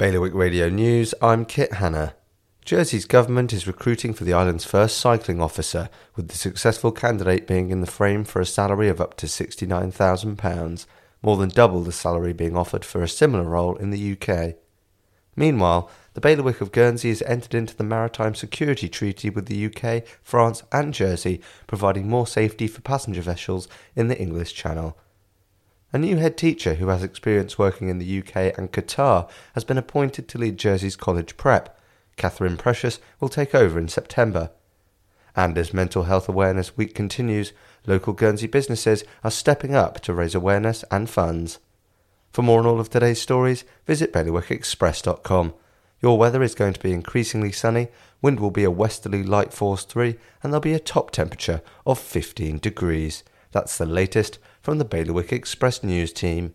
Bailiwick Radio News, I'm Kit Hanna. Jersey's government is recruiting for the island's first cycling officer, with the successful candidate being in the frame for a salary of up to £69,000, more than double the salary being offered for a similar role in the UK. Meanwhile, the Bailiwick of Guernsey has entered into the Maritime Security Treaty with the UK, France, and Jersey, providing more safety for passenger vessels in the English Channel. A new head teacher who has experience working in the UK and Qatar has been appointed to lead Jersey's college prep. Catherine Precious will take over in September. And as Mental Health Awareness Week continues, local Guernsey businesses are stepping up to raise awareness and funds. For more on all of today's stories, visit bailiwickexpress.com. Your weather is going to be increasingly sunny, wind will be a westerly light force 3, and there'll be a top temperature of 15 degrees. That's the latest from the Bailiwick Express News team.